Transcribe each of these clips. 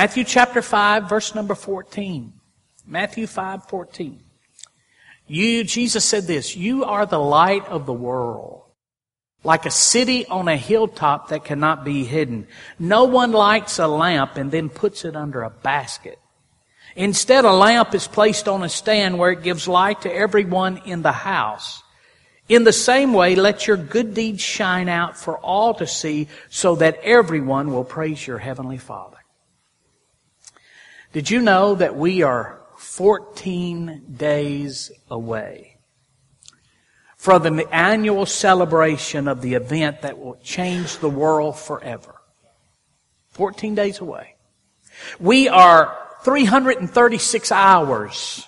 Matthew chapter 5, verse number 14. Matthew 5, 14. You, Jesus said this, you are the light of the world. Like a city on a hilltop that cannot be hidden. No one lights a lamp and then puts it under a basket. Instead, a lamp is placed on a stand where it gives light to everyone in the house. In the same way, let your good deeds shine out for all to see so that everyone will praise your heavenly Father. Did you know that we are 14 days away from the annual celebration of the event that will change the world forever? 14 days away. We are 336 hours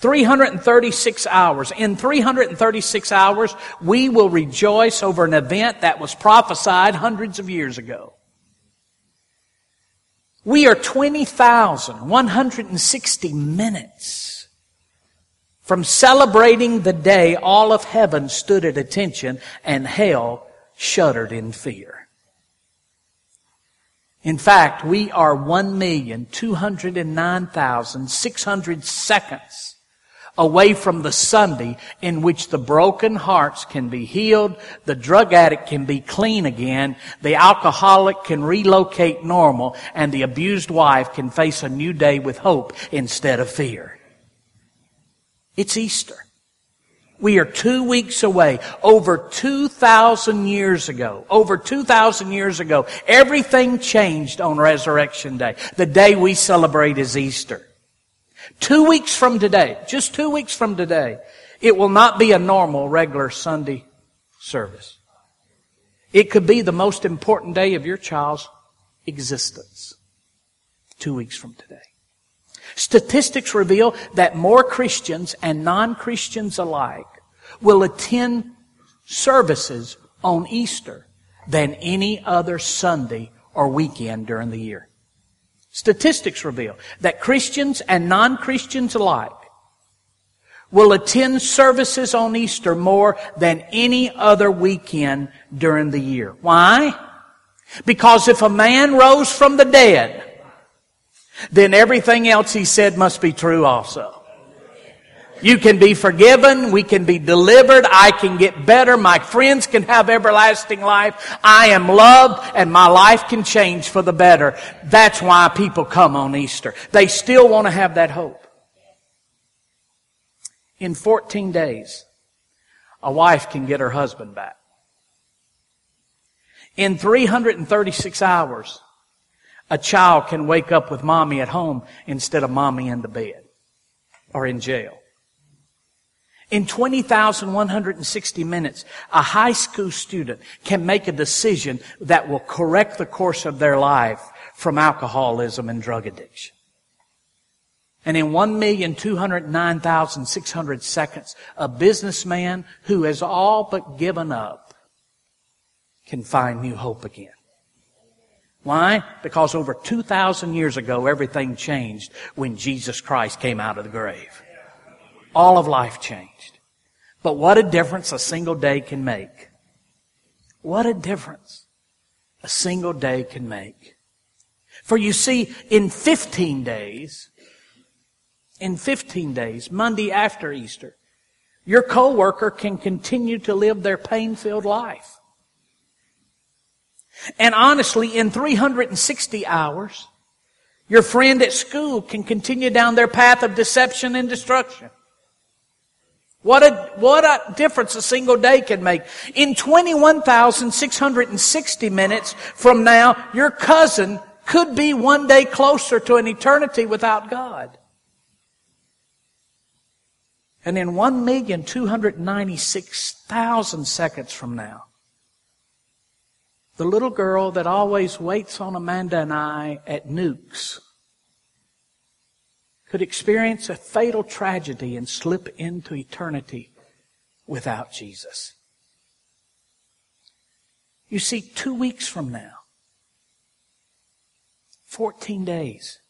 336 hours. In 336 hours, we will rejoice over an event that was prophesied hundreds of years ago. We are 20,160 minutes from celebrating the day all of heaven stood at attention and hell shuddered in fear. In fact, we are 1,209,600 seconds away from the Sunday in which the broken hearts can be healed, the drug addict can be clean again, the alcoholic can relocate normal, and the abused wife can face a new day with hope instead of fear. It's Easter. We are two weeks away. Over 2,000 years ago, over 2,000 years ago, everything changed on Resurrection Day. The day we celebrate is Easter. Two weeks from today, just two weeks from today, it will not be a normal, regular Sunday service. It could be the most important day of your child's existence. Two weeks from today. Statistics reveal that more Christians and non-Christians alike will attend services on Easter than any other Sunday or weekend during the year. Statistics reveal that Christians and non-Christians alike will attend services on Easter more than any other weekend during the year. Why? Because if a man rose from the dead, then everything else he said must be true also. You can be forgiven. We can be delivered. I can get better. My friends can have everlasting life. I am loved and my life can change for the better. That's why people come on Easter. They still want to have that hope. In 14 days, a wife can get her husband back. In 336 hours, a child can wake up with mommy at home instead of mommy in the bed or in jail. In 20,160 minutes, a high school student can make a decision that will correct the course of their life from alcoholism and drug addiction. And in 1,209,600 seconds, a businessman who has all but given up can find new hope again. Why? Because over 2,000 years ago, everything changed when Jesus Christ came out of the grave. All of life changed. But what a difference a single day can make. What a difference a single day can make. For you see, in 15 days, in 15 days, Monday after Easter, your coworker can continue to live their pain-filled life. And honestly, in 360 hours, your friend at school can continue down their path of deception and destruction. What a, what a difference a single day can make. In 21,660 minutes from now, your cousin could be one day closer to an eternity without God. And in 1,296,000 seconds from now, the little girl that always waits on Amanda and I at Nukes could experience a fatal tragedy and slip into eternity without Jesus. You see, two weeks from now, 14 days,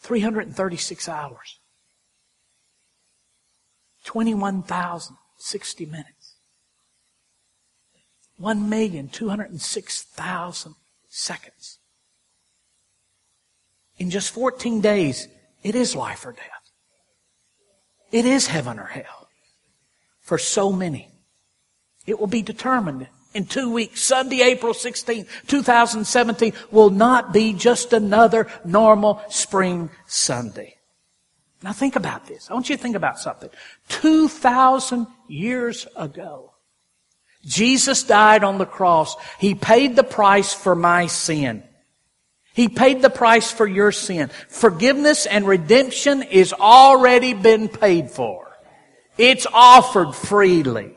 336 hours, 21,060 minutes, 1,206,000 seconds. In just 14 days, it is life or death. It is heaven or hell for so many. It will be determined in two weeks. Sunday, April 16, 2017 will not be just another normal spring Sunday. Now think about this. I want you to think about something. 2,000 years ago, Jesus died on the cross. He paid the price for my sin. He paid the price for your sin. Forgiveness and redemption is already been paid for. It's offered freely.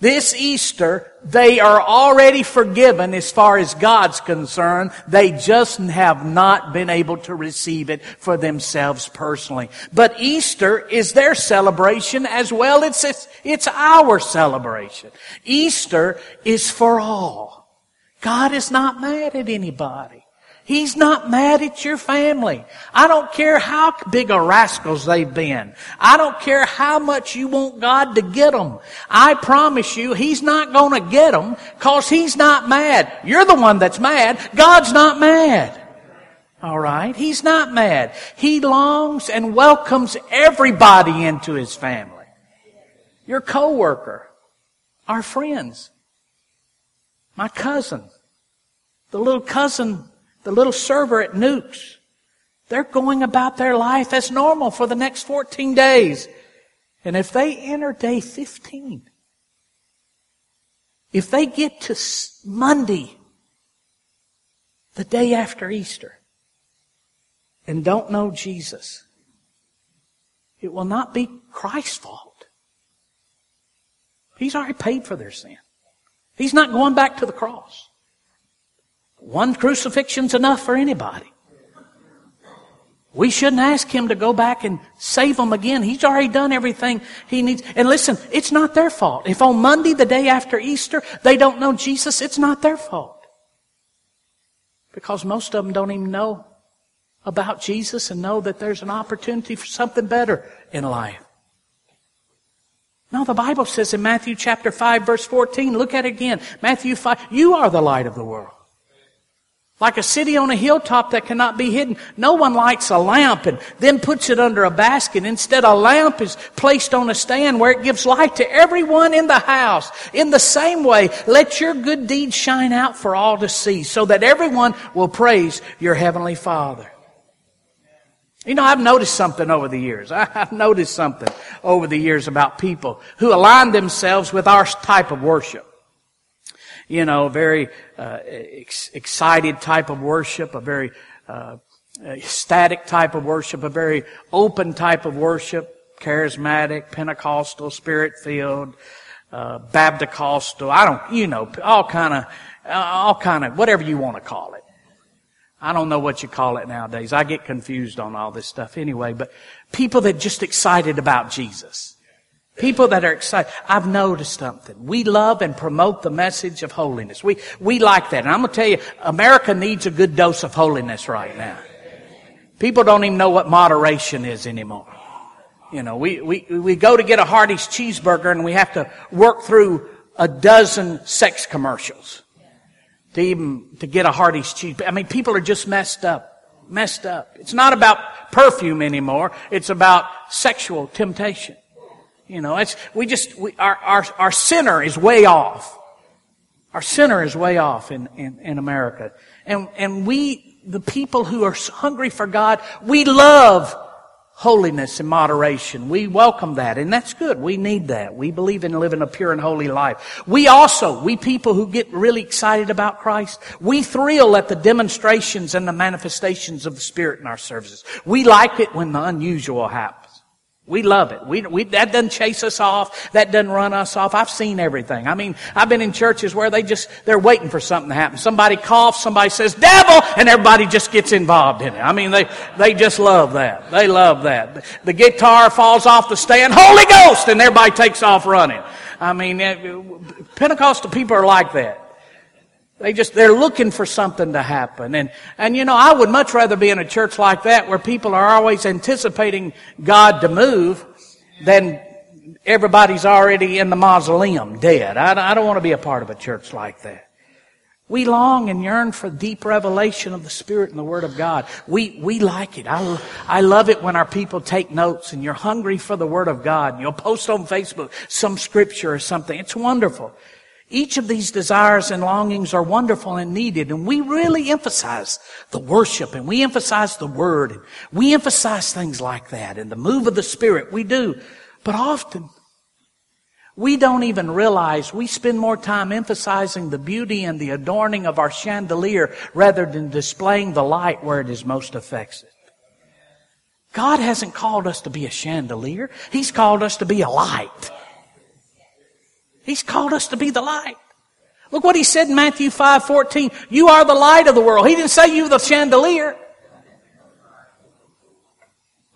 This Easter, they are already forgiven as far as God's concerned. They just have not been able to receive it for themselves personally. But Easter is their celebration as well. It's, it's, it's our celebration. Easter is for all. God is not mad at anybody. He's not mad at your family. I don't care how big a rascals they've been. I don't care how much you want God to get them. I promise you, He's not gonna get them cause He's not mad. You're the one that's mad. God's not mad. Alright? He's not mad. He longs and welcomes everybody into His family. Your coworker, our friends, my cousin, the little cousin the little server at Nukes, they're going about their life as normal for the next 14 days. And if they enter day 15, if they get to Monday, the day after Easter, and don't know Jesus, it will not be Christ's fault. He's already paid for their sin. He's not going back to the cross. One crucifixion's enough for anybody. We shouldn't ask him to go back and save them again. He's already done everything he needs. And listen, it's not their fault. If on Monday, the day after Easter, they don't know Jesus, it's not their fault. Because most of them don't even know about Jesus and know that there's an opportunity for something better in life. No, the Bible says in Matthew chapter 5 verse 14, look at it again. Matthew 5, you are the light of the world. Like a city on a hilltop that cannot be hidden. No one lights a lamp and then puts it under a basket. Instead, a lamp is placed on a stand where it gives light to everyone in the house. In the same way, let your good deeds shine out for all to see so that everyone will praise your heavenly Father. You know, I've noticed something over the years. I've noticed something over the years about people who align themselves with our type of worship you know, very uh, ex- excited type of worship, a very uh, ecstatic type of worship, a very open type of worship, charismatic, Pentecostal, spirit filled, uh, Baptist, I don't, you know, all kind of, all kind of, whatever you want to call it. I don't know what you call it nowadays. I get confused on all this stuff anyway, but people that just excited about Jesus. People that are excited. I've noticed something. We love and promote the message of holiness. We, we like that. And I'm going to tell you, America needs a good dose of holiness right now. People don't even know what moderation is anymore. You know, we, we, we go to get a Hardee's cheeseburger and we have to work through a dozen sex commercials to even, to get a Hardee's cheese. I mean, people are just messed up. Messed up. It's not about perfume anymore. It's about sexual temptation. You know, it's, we just, we, our, our, our center is way off. Our center is way off in, in, in America. And, and we, the people who are hungry for God, we love holiness and moderation. We welcome that, and that's good. We need that. We believe in living a pure and holy life. We also, we people who get really excited about Christ, we thrill at the demonstrations and the manifestations of the Spirit in our services. We like it when the unusual happens. We love it. We, we, that doesn't chase us off. That doesn't run us off. I've seen everything. I mean, I've been in churches where they just, they're waiting for something to happen. Somebody coughs, somebody says, devil, and everybody just gets involved in it. I mean, they, they just love that. They love that. The guitar falls off the stand, Holy Ghost, and everybody takes off running. I mean, Pentecostal people are like that. They just, they're looking for something to happen. And, and you know, I would much rather be in a church like that where people are always anticipating God to move than everybody's already in the mausoleum dead. I, I don't want to be a part of a church like that. We long and yearn for deep revelation of the Spirit and the Word of God. We, we like it. I, I love it when our people take notes and you're hungry for the Word of God. and You'll post on Facebook some scripture or something. It's wonderful. Each of these desires and longings are wonderful and needed, and we really emphasize the worship and we emphasize the word. And we emphasize things like that and the move of the Spirit. We do. But often, we don't even realize we spend more time emphasizing the beauty and the adorning of our chandelier rather than displaying the light where it is most effective. God hasn't called us to be a chandelier. He's called us to be a light. He's called us to be the light. Look what he said in Matthew 5 14. You are the light of the world. He didn't say you the chandelier.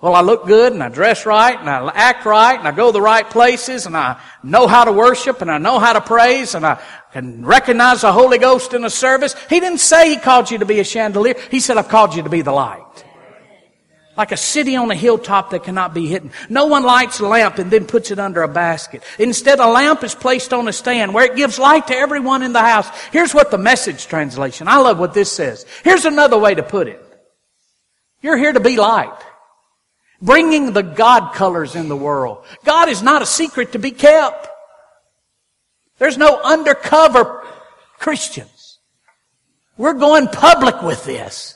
Well, I look good and I dress right and I act right and I go the right places and I know how to worship and I know how to praise and I can recognize the Holy Ghost in a service. He didn't say he called you to be a chandelier. He said, I've called you to be the light like a city on a hilltop that cannot be hidden. No one lights a lamp and then puts it under a basket. Instead, a lamp is placed on a stand where it gives light to everyone in the house. Here's what the message translation, I love what this says. Here's another way to put it. You're here to be light. Bringing the God colors in the world. God is not a secret to be kept. There's no undercover Christians. We're going public with this.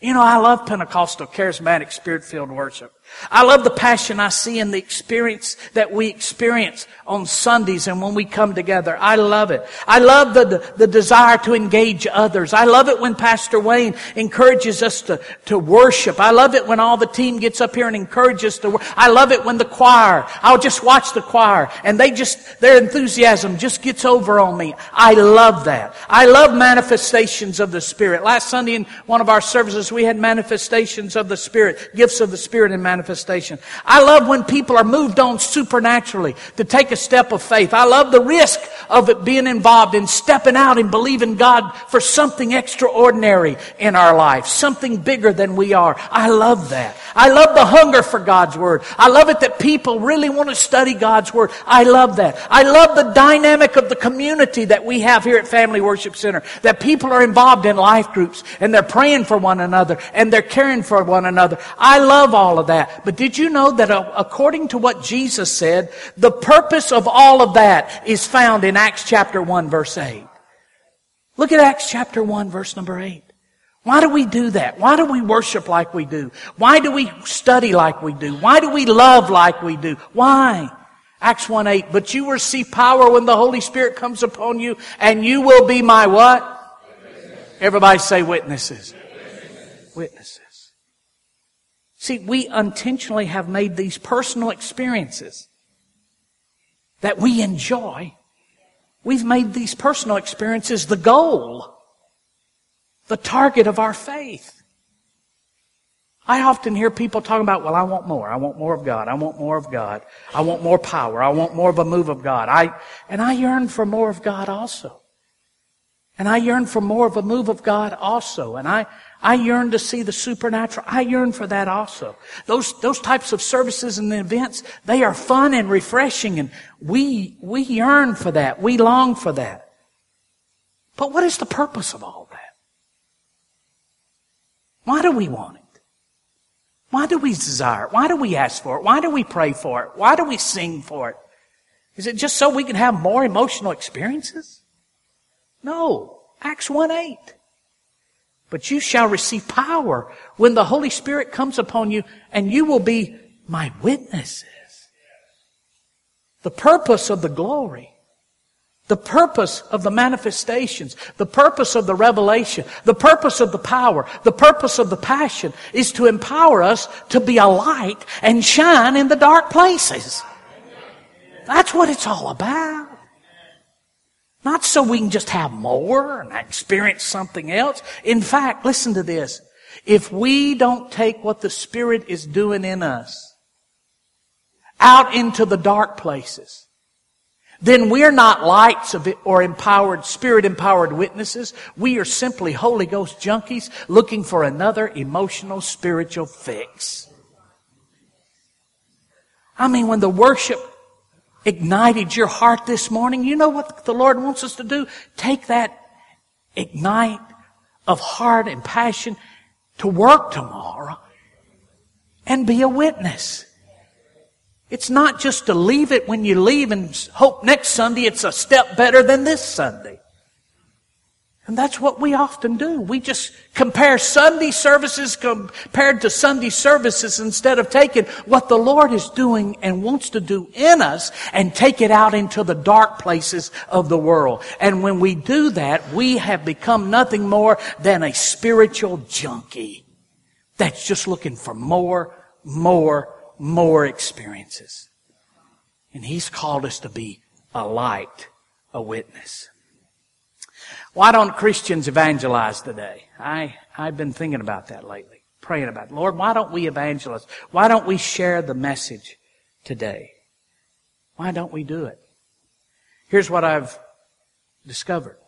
You know, I love Pentecostal, charismatic, spirit-filled worship. I love the passion I see in the experience that we experience on Sundays and when we come together. I love it. I love the, the, desire to engage others. I love it when Pastor Wayne encourages us to, to worship. I love it when all the team gets up here and encourages us to work. I love it when the choir, I'll just watch the choir and they just, their enthusiasm just gets over on me. I love that. I love manifestations of the Spirit. Last Sunday in one of our services, we had manifestations of the Spirit, gifts of the Spirit and manifestations manifestation. I love when people are moved on supernaturally to take a step of faith. I love the risk of it being involved in stepping out and believing God for something extraordinary in our life, something bigger than we are. I love that. I love the hunger for God's Word. I love it that people really want to study God's Word. I love that. I love the dynamic of the community that we have here at Family Worship Center, that people are involved in life groups and they're praying for one another and they're caring for one another. I love all of that. But did you know that uh, according to what Jesus said, the purpose of all of that is found in Acts chapter 1 verse 8. Look at Acts chapter 1 verse number 8. Why do we do that? Why do we worship like we do? Why do we study like we do? Why do we love like we do? Why? Acts 1 8. But you will receive power when the Holy Spirit comes upon you, and you will be my what? Everybody say witnesses. Witnesses. See, we intentionally have made these personal experiences that we enjoy. We've made these personal experiences the goal, the target of our faith. I often hear people talking about, well, I want more. I want more of God. I want more of God. I want more power. I want more of a move of God. I, and I yearn for more of God also. And I yearn for more of a move of God also. And I, I yearn to see the supernatural. I yearn for that also. Those, those types of services and events, they are fun and refreshing and we, we yearn for that. We long for that. But what is the purpose of all that? Why do we want it? Why do we desire it? Why do we ask for it? Why do we pray for it? Why do we sing for it? Is it just so we can have more emotional experiences? No. Acts 1 8. But you shall receive power when the Holy Spirit comes upon you, and you will be my witnesses. The purpose of the glory, the purpose of the manifestations, the purpose of the revelation, the purpose of the power, the purpose of the passion is to empower us to be a light and shine in the dark places. That's what it's all about. Not so we can just have more and experience something else. In fact, listen to this. If we don't take what the Spirit is doing in us out into the dark places, then we're not lights or empowered, spirit empowered witnesses. We are simply Holy Ghost junkies looking for another emotional spiritual fix. I mean, when the worship ignited your heart this morning, you know what the Lord wants us to do? Take that ignite of heart and passion to work tomorrow and be a witness. It's not just to leave it when you leave and hope next Sunday it's a step better than this Sunday. And that's what we often do. We just compare Sunday services compared to Sunday services instead of taking what the Lord is doing and wants to do in us and take it out into the dark places of the world. And when we do that, we have become nothing more than a spiritual junkie that's just looking for more, more, more experiences. And He's called us to be a light, a witness. Why don't Christians evangelize today? I, I've been thinking about that lately, praying about it. Lord, why don't we evangelize? Why don't we share the message today? Why don't we do it? Here's what I've discovered.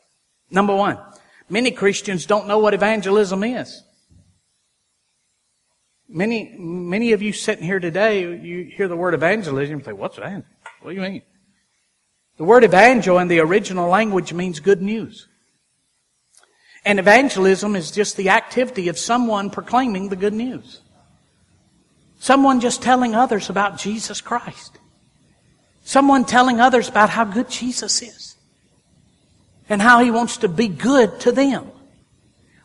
Number one, many Christians don't know what evangelism is. Many, many of you sitting here today, you hear the word evangelism and say, what's that? What do you mean? The word evangel in the original language means good news. And evangelism is just the activity of someone proclaiming the good news. Someone just telling others about Jesus Christ. Someone telling others about how good Jesus is. And how he wants to be good to them.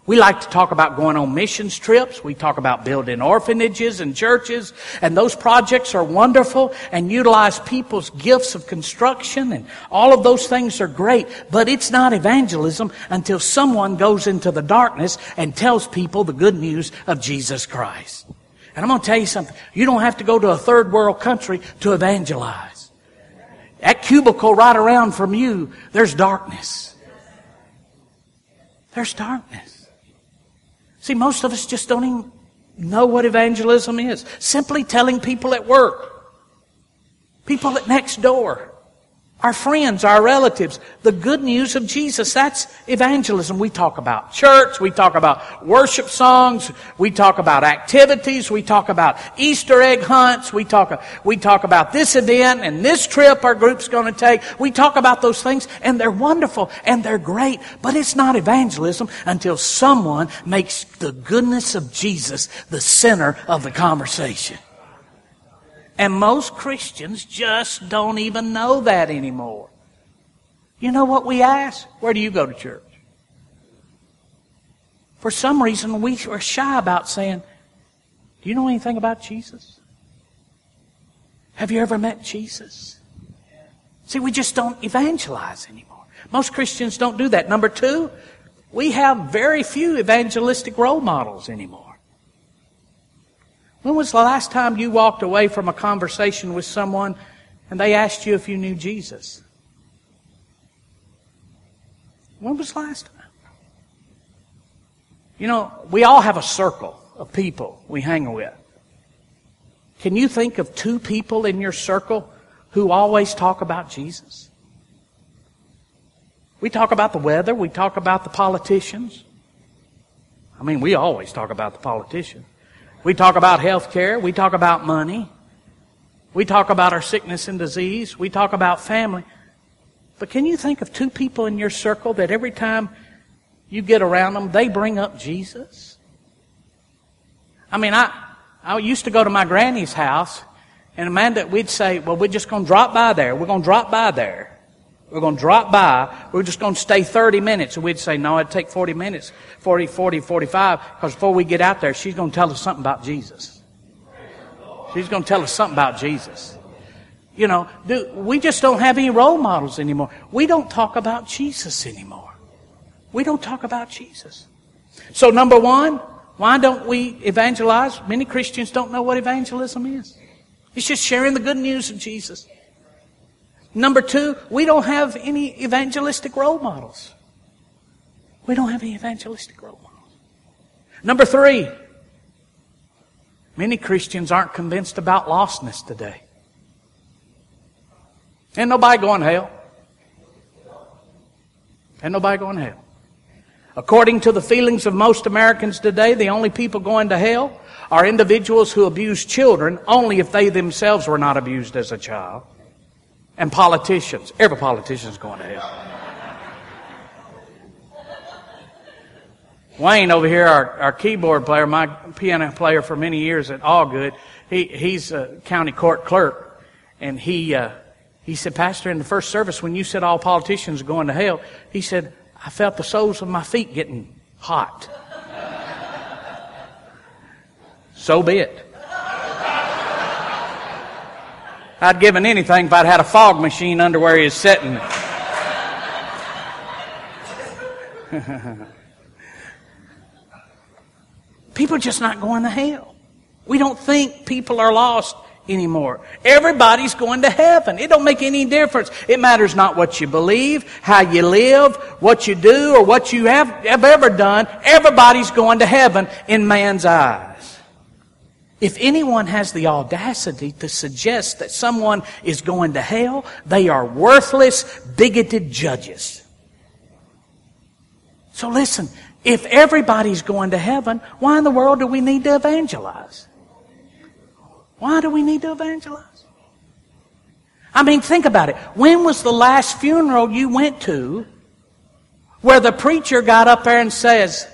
We like to talk about going on missions trips. We talk about building orphanages and churches. And those projects are wonderful and utilize people's gifts of construction. And all of those things are great. But it's not evangelism until someone goes into the darkness and tells people the good news of Jesus Christ. And I'm going to tell you something. You don't have to go to a third world country to evangelize. That cubicle right around from you, there's darkness. There's darkness. See, most of us just don't even know what evangelism is. Simply telling people at work, people at next door, our friends, our relatives, the good news of Jesus. That's evangelism. We talk about church, we talk about worship songs, we talk about activities, we talk about Easter egg hunts, we talk, we talk about this event and this trip our group's going to take. We talk about those things and they're wonderful and they're great, but it's not evangelism until someone makes the goodness of Jesus the center of the conversation. And most Christians just don't even know that anymore. You know what we ask? Where do you go to church? For some reason, we are shy about saying, Do you know anything about Jesus? Have you ever met Jesus? See, we just don't evangelize anymore. Most Christians don't do that. Number two, we have very few evangelistic role models anymore. When was the last time you walked away from a conversation with someone and they asked you if you knew Jesus? When was the last time? You know, we all have a circle of people we hang with. Can you think of two people in your circle who always talk about Jesus? We talk about the weather, we talk about the politicians. I mean, we always talk about the politicians. We talk about health care. We talk about money. We talk about our sickness and disease. We talk about family. But can you think of two people in your circle that every time you get around them, they bring up Jesus? I mean, I, I used to go to my granny's house, and Amanda, we'd say, well, we're just going to drop by there. We're going to drop by there. We're going to drop by. We're just going to stay 30 minutes. And we'd say, no, it'd take 40 minutes, 40, 40, 45, because before we get out there, she's going to tell us something about Jesus. She's going to tell us something about Jesus. You know, do, we just don't have any role models anymore. We don't talk about Jesus anymore. We don't talk about Jesus. So number one, why don't we evangelize? Many Christians don't know what evangelism is. It's just sharing the good news of Jesus. Number two, we don't have any evangelistic role models. We don't have any evangelistic role models. Number three, many Christians aren't convinced about lostness today. Ain't nobody going to hell. Ain't nobody going to hell. According to the feelings of most Americans today, the only people going to hell are individuals who abuse children only if they themselves were not abused as a child. And politicians. Every politician is going to hell. Wayne over here, our, our keyboard player, my piano player for many years at Allgood, he, he's a county court clerk. And he, uh, he said, Pastor, in the first service, when you said all politicians are going to hell, he said, I felt the soles of my feet getting hot. so be it. I'd given anything if I'd had a fog machine under where he was sitting. people are just not going to hell. We don't think people are lost anymore. Everybody's going to heaven. It don't make any difference. It matters not what you believe, how you live, what you do, or what you have, have ever done. Everybody's going to heaven in man's eyes. If anyone has the audacity to suggest that someone is going to hell, they are worthless, bigoted judges. So listen, if everybody's going to heaven, why in the world do we need to evangelize? Why do we need to evangelize? I mean, think about it. When was the last funeral you went to where the preacher got up there and says,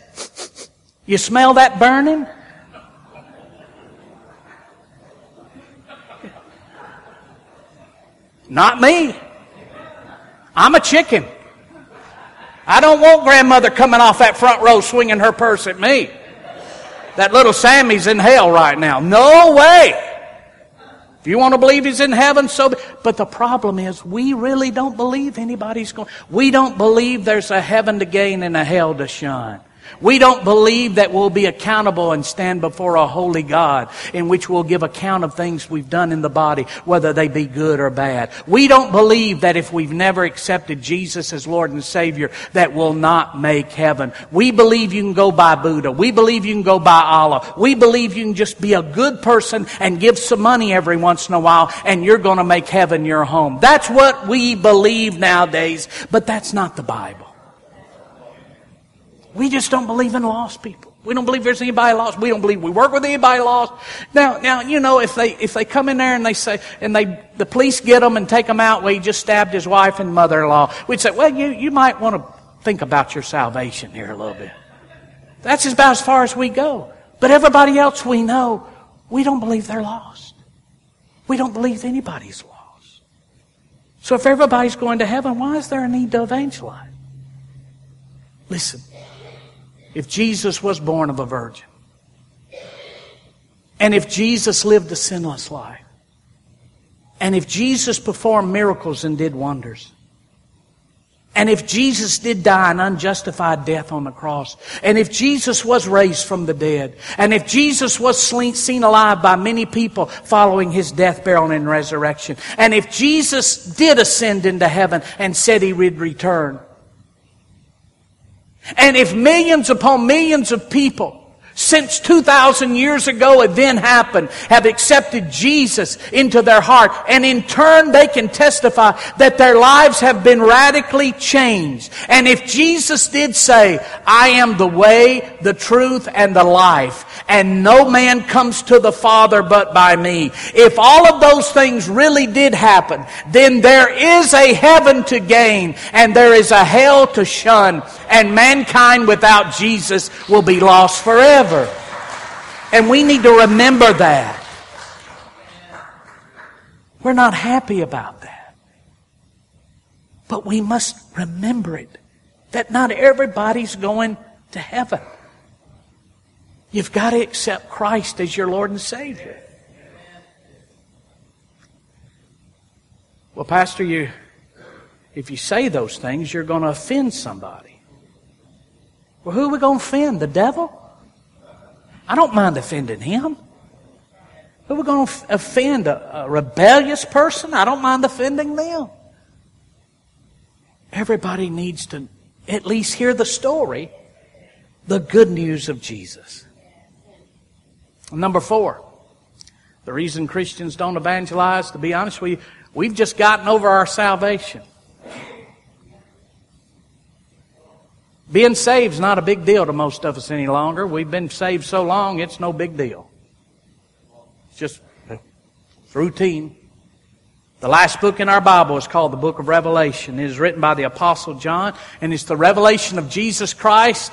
You smell that burning? Not me. I'm a chicken. I don't want grandmother coming off that front row swinging her purse at me. That little Sammy's in hell right now. No way. If you want to believe he's in heaven, so be. But the problem is, we really don't believe anybody's going. We don't believe there's a heaven to gain and a hell to shun. We don't believe that we'll be accountable and stand before a holy God in which we'll give account of things we've done in the body, whether they be good or bad. We don't believe that if we've never accepted Jesus as Lord and Savior, that we'll not make heaven. We believe you can go by Buddha. We believe you can go by Allah. We believe you can just be a good person and give some money every once in a while and you're going to make heaven your home. That's what we believe nowadays, but that's not the Bible. We just don't believe in lost people. We don't believe there's anybody lost. We don't believe we work with anybody lost. Now, now, you know, if they, if they come in there and they say, and they, the police get them and take them out, well, he just stabbed his wife and mother-in-law. We'd say, well, you, you might want to think about your salvation here a little bit. That's about as far as we go. But everybody else we know, we don't believe they're lost. We don't believe anybody's lost. So if everybody's going to heaven, why is there a need to evangelize? Listen, if Jesus was born of a virgin, and if Jesus lived a sinless life, and if Jesus performed miracles and did wonders, and if Jesus did die an unjustified death on the cross, and if Jesus was raised from the dead, and if Jesus was seen alive by many people following his death, burial, and resurrection, and if Jesus did ascend into heaven and said he would return, and if millions upon millions of people since 2,000 years ago event happened have accepted Jesus into their heart. And in turn, they can testify that their lives have been radically changed. And if Jesus did say, I am the way, the truth, and the life, and no man comes to the Father but by me. If all of those things really did happen, then there is a heaven to gain, and there is a hell to shun, and mankind without Jesus will be lost forever. And we need to remember that. We're not happy about that. But we must remember it that not everybody's going to heaven. You've got to accept Christ as your Lord and Savior. Well, Pastor, you, if you say those things, you're going to offend somebody. Well, who are we going to offend? The devil? I don't mind offending him. Who are we going to offend? A, a rebellious person? I don't mind offending them. Everybody needs to at least hear the story, the good news of Jesus. Number four, the reason Christians don't evangelize, to be honest with you, we've just gotten over our salvation. Being saved is not a big deal to most of us any longer. We've been saved so long, it's no big deal. It's just it's routine. The last book in our Bible is called the Book of Revelation. It is written by the Apostle John, and it's the revelation of Jesus Christ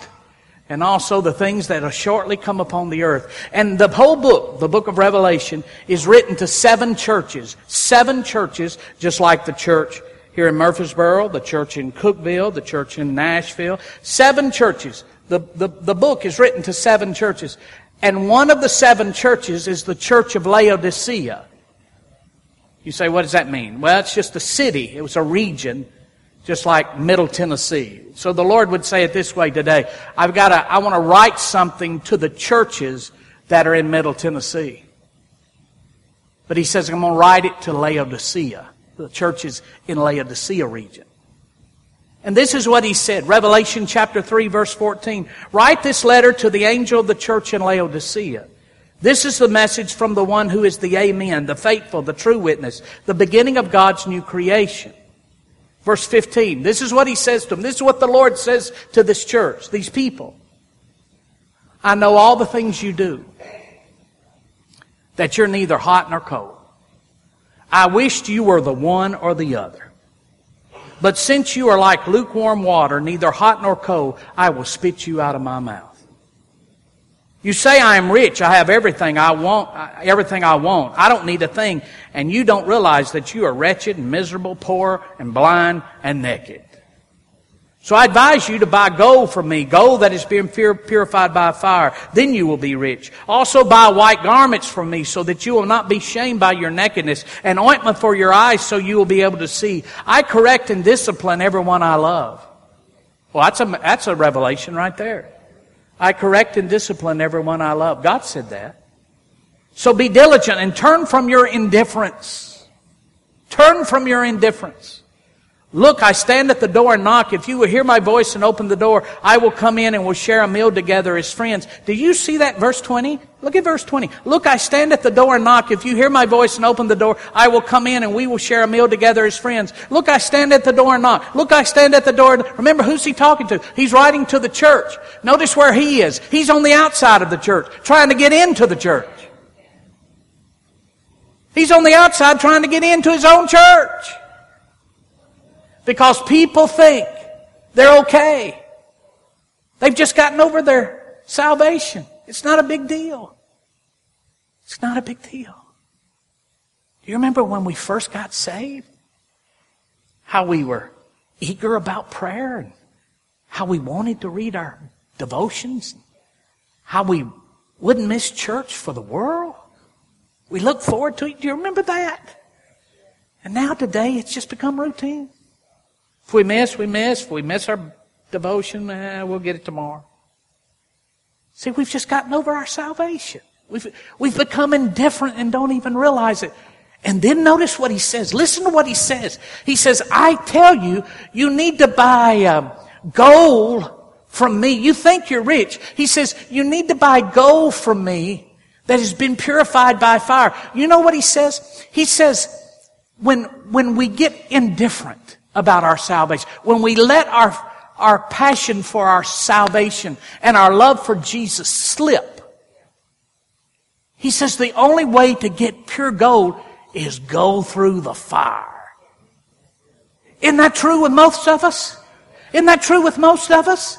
and also the things that will shortly come upon the earth. And the whole book, the book of Revelation, is written to seven churches. Seven churches, just like the church here in Murfreesboro, the church in Cookeville, the church in Nashville. Seven churches. The, the, the book is written to seven churches. And one of the seven churches is the church of Laodicea. You say, what does that mean? Well, it's just a city. It was a region just like Middle Tennessee. So the Lord would say it this way today. I've got to, I want to write something to the churches that are in Middle Tennessee. But he says, I'm going to write it to Laodicea, the churches in Laodicea region. And this is what he said, Revelation chapter 3 verse 14. Write this letter to the angel of the church in Laodicea. This is the message from the one who is the Amen, the faithful, the true witness, the beginning of God's new creation. Verse 15. This is what he says to them. This is what the Lord says to this church, these people. I know all the things you do. That you're neither hot nor cold. I wished you were the one or the other. But since you are like lukewarm water, neither hot nor cold, I will spit you out of my mouth. You say I am rich, I have everything I want, everything I want. I don't need a thing. And you don't realize that you are wretched and miserable, poor and blind and naked. So I advise you to buy gold from me, gold that is being purified by fire. Then you will be rich. Also buy white garments from me so that you will not be shamed by your nakedness and ointment for your eyes so you will be able to see. I correct and discipline everyone I love. Well, that's a, that's a revelation right there. I correct and discipline everyone I love. God said that. So be diligent and turn from your indifference. Turn from your indifference. Look, I stand at the door and knock. If you will hear my voice and open the door, I will come in and we'll share a meal together as friends. Do you see that verse 20? Look at verse 20. Look, I stand at the door and knock. If you hear my voice and open the door, I will come in and we will share a meal together as friends. Look, I stand at the door and knock. Look, I stand at the door. And... Remember, who's he talking to? He's writing to the church. Notice where he is. He's on the outside of the church, trying to get into the church. He's on the outside trying to get into his own church. Because people think they're okay. They've just gotten over their salvation. It's not a big deal. It's not a big deal. Do you remember when we first got saved? How we were eager about prayer and how we wanted to read our devotions, how we wouldn't miss church for the world. We looked forward to it. Do you remember that? And now today it's just become routine. If we miss, we miss. If we miss our devotion, eh, we'll get it tomorrow. See, we've just gotten over our salvation. We've, we've become indifferent and don't even realize it. And then notice what he says. Listen to what he says. He says, I tell you, you need to buy um, gold from me. You think you're rich. He says, you need to buy gold from me that has been purified by fire. You know what he says? He says, when, when we get indifferent, about our salvation. When we let our, our passion for our salvation and our love for Jesus slip, he says the only way to get pure gold is go through the fire. Isn't that true with most of us? Isn't that true with most of us?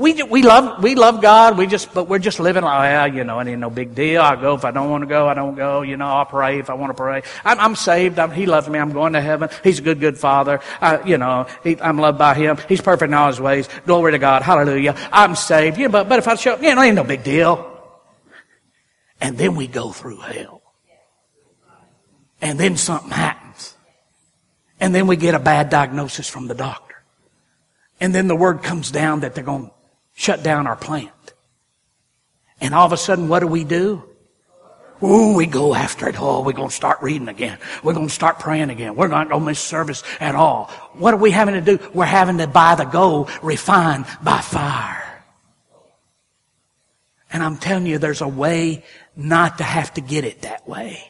We, we love, we love God. We just, but we're just living like, well, you know, it ain't no big deal. I go if I don't want to go. I don't go. You know, I'll pray if I want to pray. I'm, I'm saved. I'm, he loves me. I'm going to heaven. He's a good, good father. You know, he, I'm loved by him. He's perfect in all his ways. Glory to God. Hallelujah. I'm saved. Yeah, but, but if I show, you know, it ain't no big deal. And then we go through hell. And then something happens. And then we get a bad diagnosis from the doctor. And then the word comes down that they're going to shut down our plant. And all of a sudden, what do we do? Ooh, we go after it. Oh, we're going to start reading again. We're going to start praying again. We're not going to miss service at all. What are we having to do? We're having to buy the gold refined by fire. And I'm telling you, there's a way not to have to get it that way.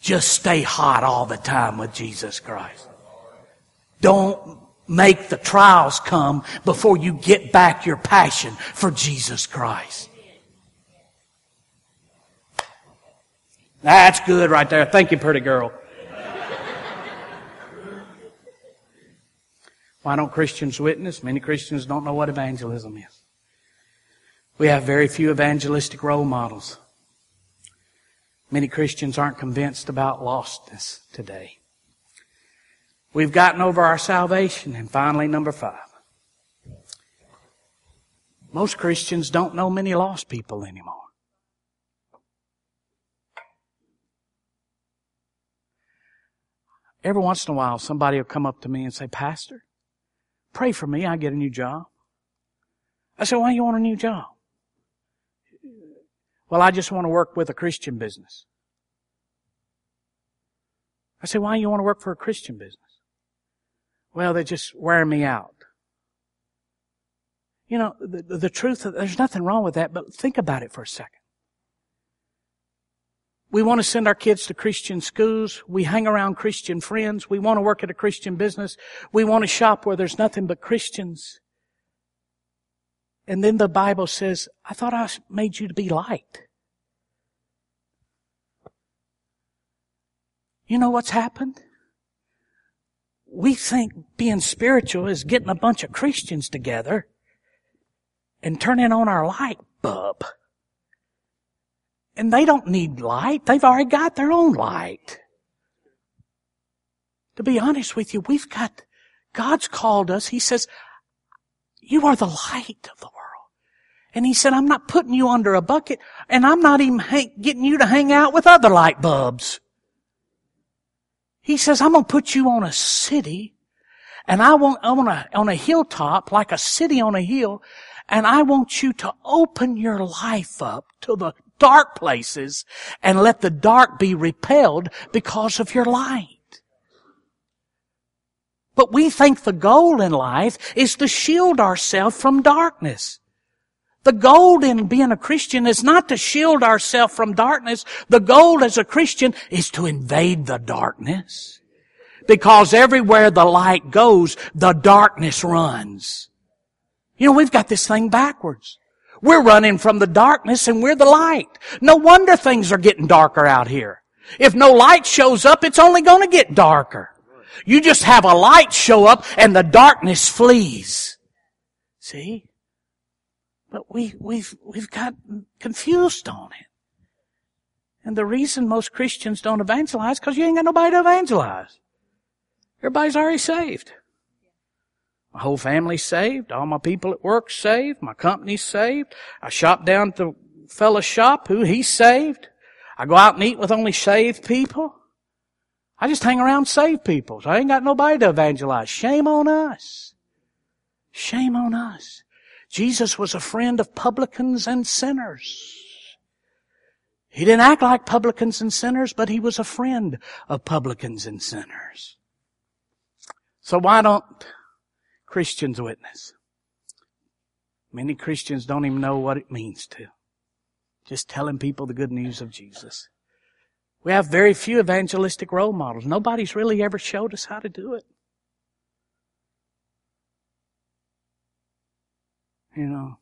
Just stay hot all the time with Jesus Christ. Don't make the trials come before you get back your passion for Jesus Christ. That's good right there. Thank you, pretty girl. Why don't Christians witness? Many Christians don't know what evangelism is. We have very few evangelistic role models. Many Christians aren't convinced about lostness today. We've gotten over our salvation. And finally, number five. Most Christians don't know many lost people anymore. Every once in a while, somebody will come up to me and say, Pastor, pray for me. I get a new job. I said, why do you want a new job? Well, I just want to work with a Christian business. I said, why do you want to work for a Christian business? Well, they just wear me out. You know, the, the truth, there's nothing wrong with that, but think about it for a second. We want to send our kids to Christian schools. We hang around Christian friends. We want to work at a Christian business. We want to shop where there's nothing but Christians. And then the Bible says, I thought I made you to be light. You know what's happened? We think being spiritual is getting a bunch of Christians together and turning on our light bulb. And they don't need light. They've already got their own light. To be honest with you, we've got, God's called us. He says, you are the light of the world. And he said, I'm not putting you under a bucket and I'm not even hang, getting you to hang out with other light bulbs. He says, I'm going to put you on a city and I want, on a, on a hilltop, like a city on a hill, and I want you to open your life up to the dark places and let the dark be repelled because of your light. But we think the goal in life is to shield ourselves from darkness. The goal in being a Christian is not to shield ourselves from darkness. The goal as a Christian is to invade the darkness. Because everywhere the light goes, the darkness runs. You know, we've got this thing backwards. We're running from the darkness and we're the light. No wonder things are getting darker out here. If no light shows up, it's only going to get darker. You just have a light show up and the darkness flees. See? But we, we've, we've got confused on it. And the reason most Christians don't evangelize because you ain't got nobody to evangelize. Everybody's already saved. My whole family's saved. All my people at work saved. My company's saved. I shop down at the fellow's shop who he's saved. I go out and eat with only saved people. I just hang around saved people. So I ain't got nobody to evangelize. Shame on us. Shame on us. Jesus was a friend of publicans and sinners. He didn't act like publicans and sinners, but he was a friend of publicans and sinners. So why don't Christians witness? Many Christians don't even know what it means to. Just telling people the good news of Jesus. We have very few evangelistic role models. Nobody's really ever showed us how to do it. You know,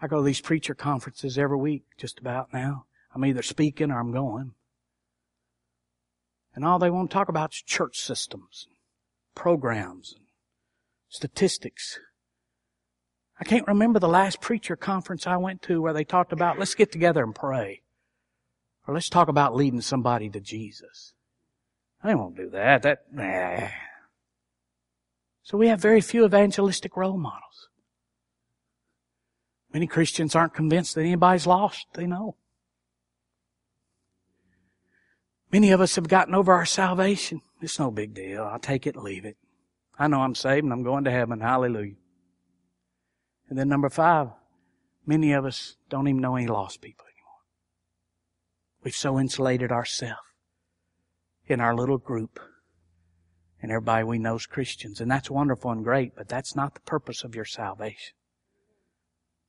I go to these preacher conferences every week, just about now. I'm either speaking or I'm going. And all they want to talk about is church systems, programs, and statistics. I can't remember the last preacher conference I went to where they talked about let's get together and pray. Or let's talk about leading somebody to Jesus. They won't do that. That, nah. So we have very few evangelistic role models. Many Christians aren't convinced that anybody's lost. They know. Many of us have gotten over our salvation. It's no big deal. I'll take it leave it. I know I'm saved and I'm going to heaven. Hallelujah. And then number five, many of us don't even know any lost people anymore. We've so insulated ourselves in our little group and everybody we know is Christians. And that's wonderful and great, but that's not the purpose of your salvation.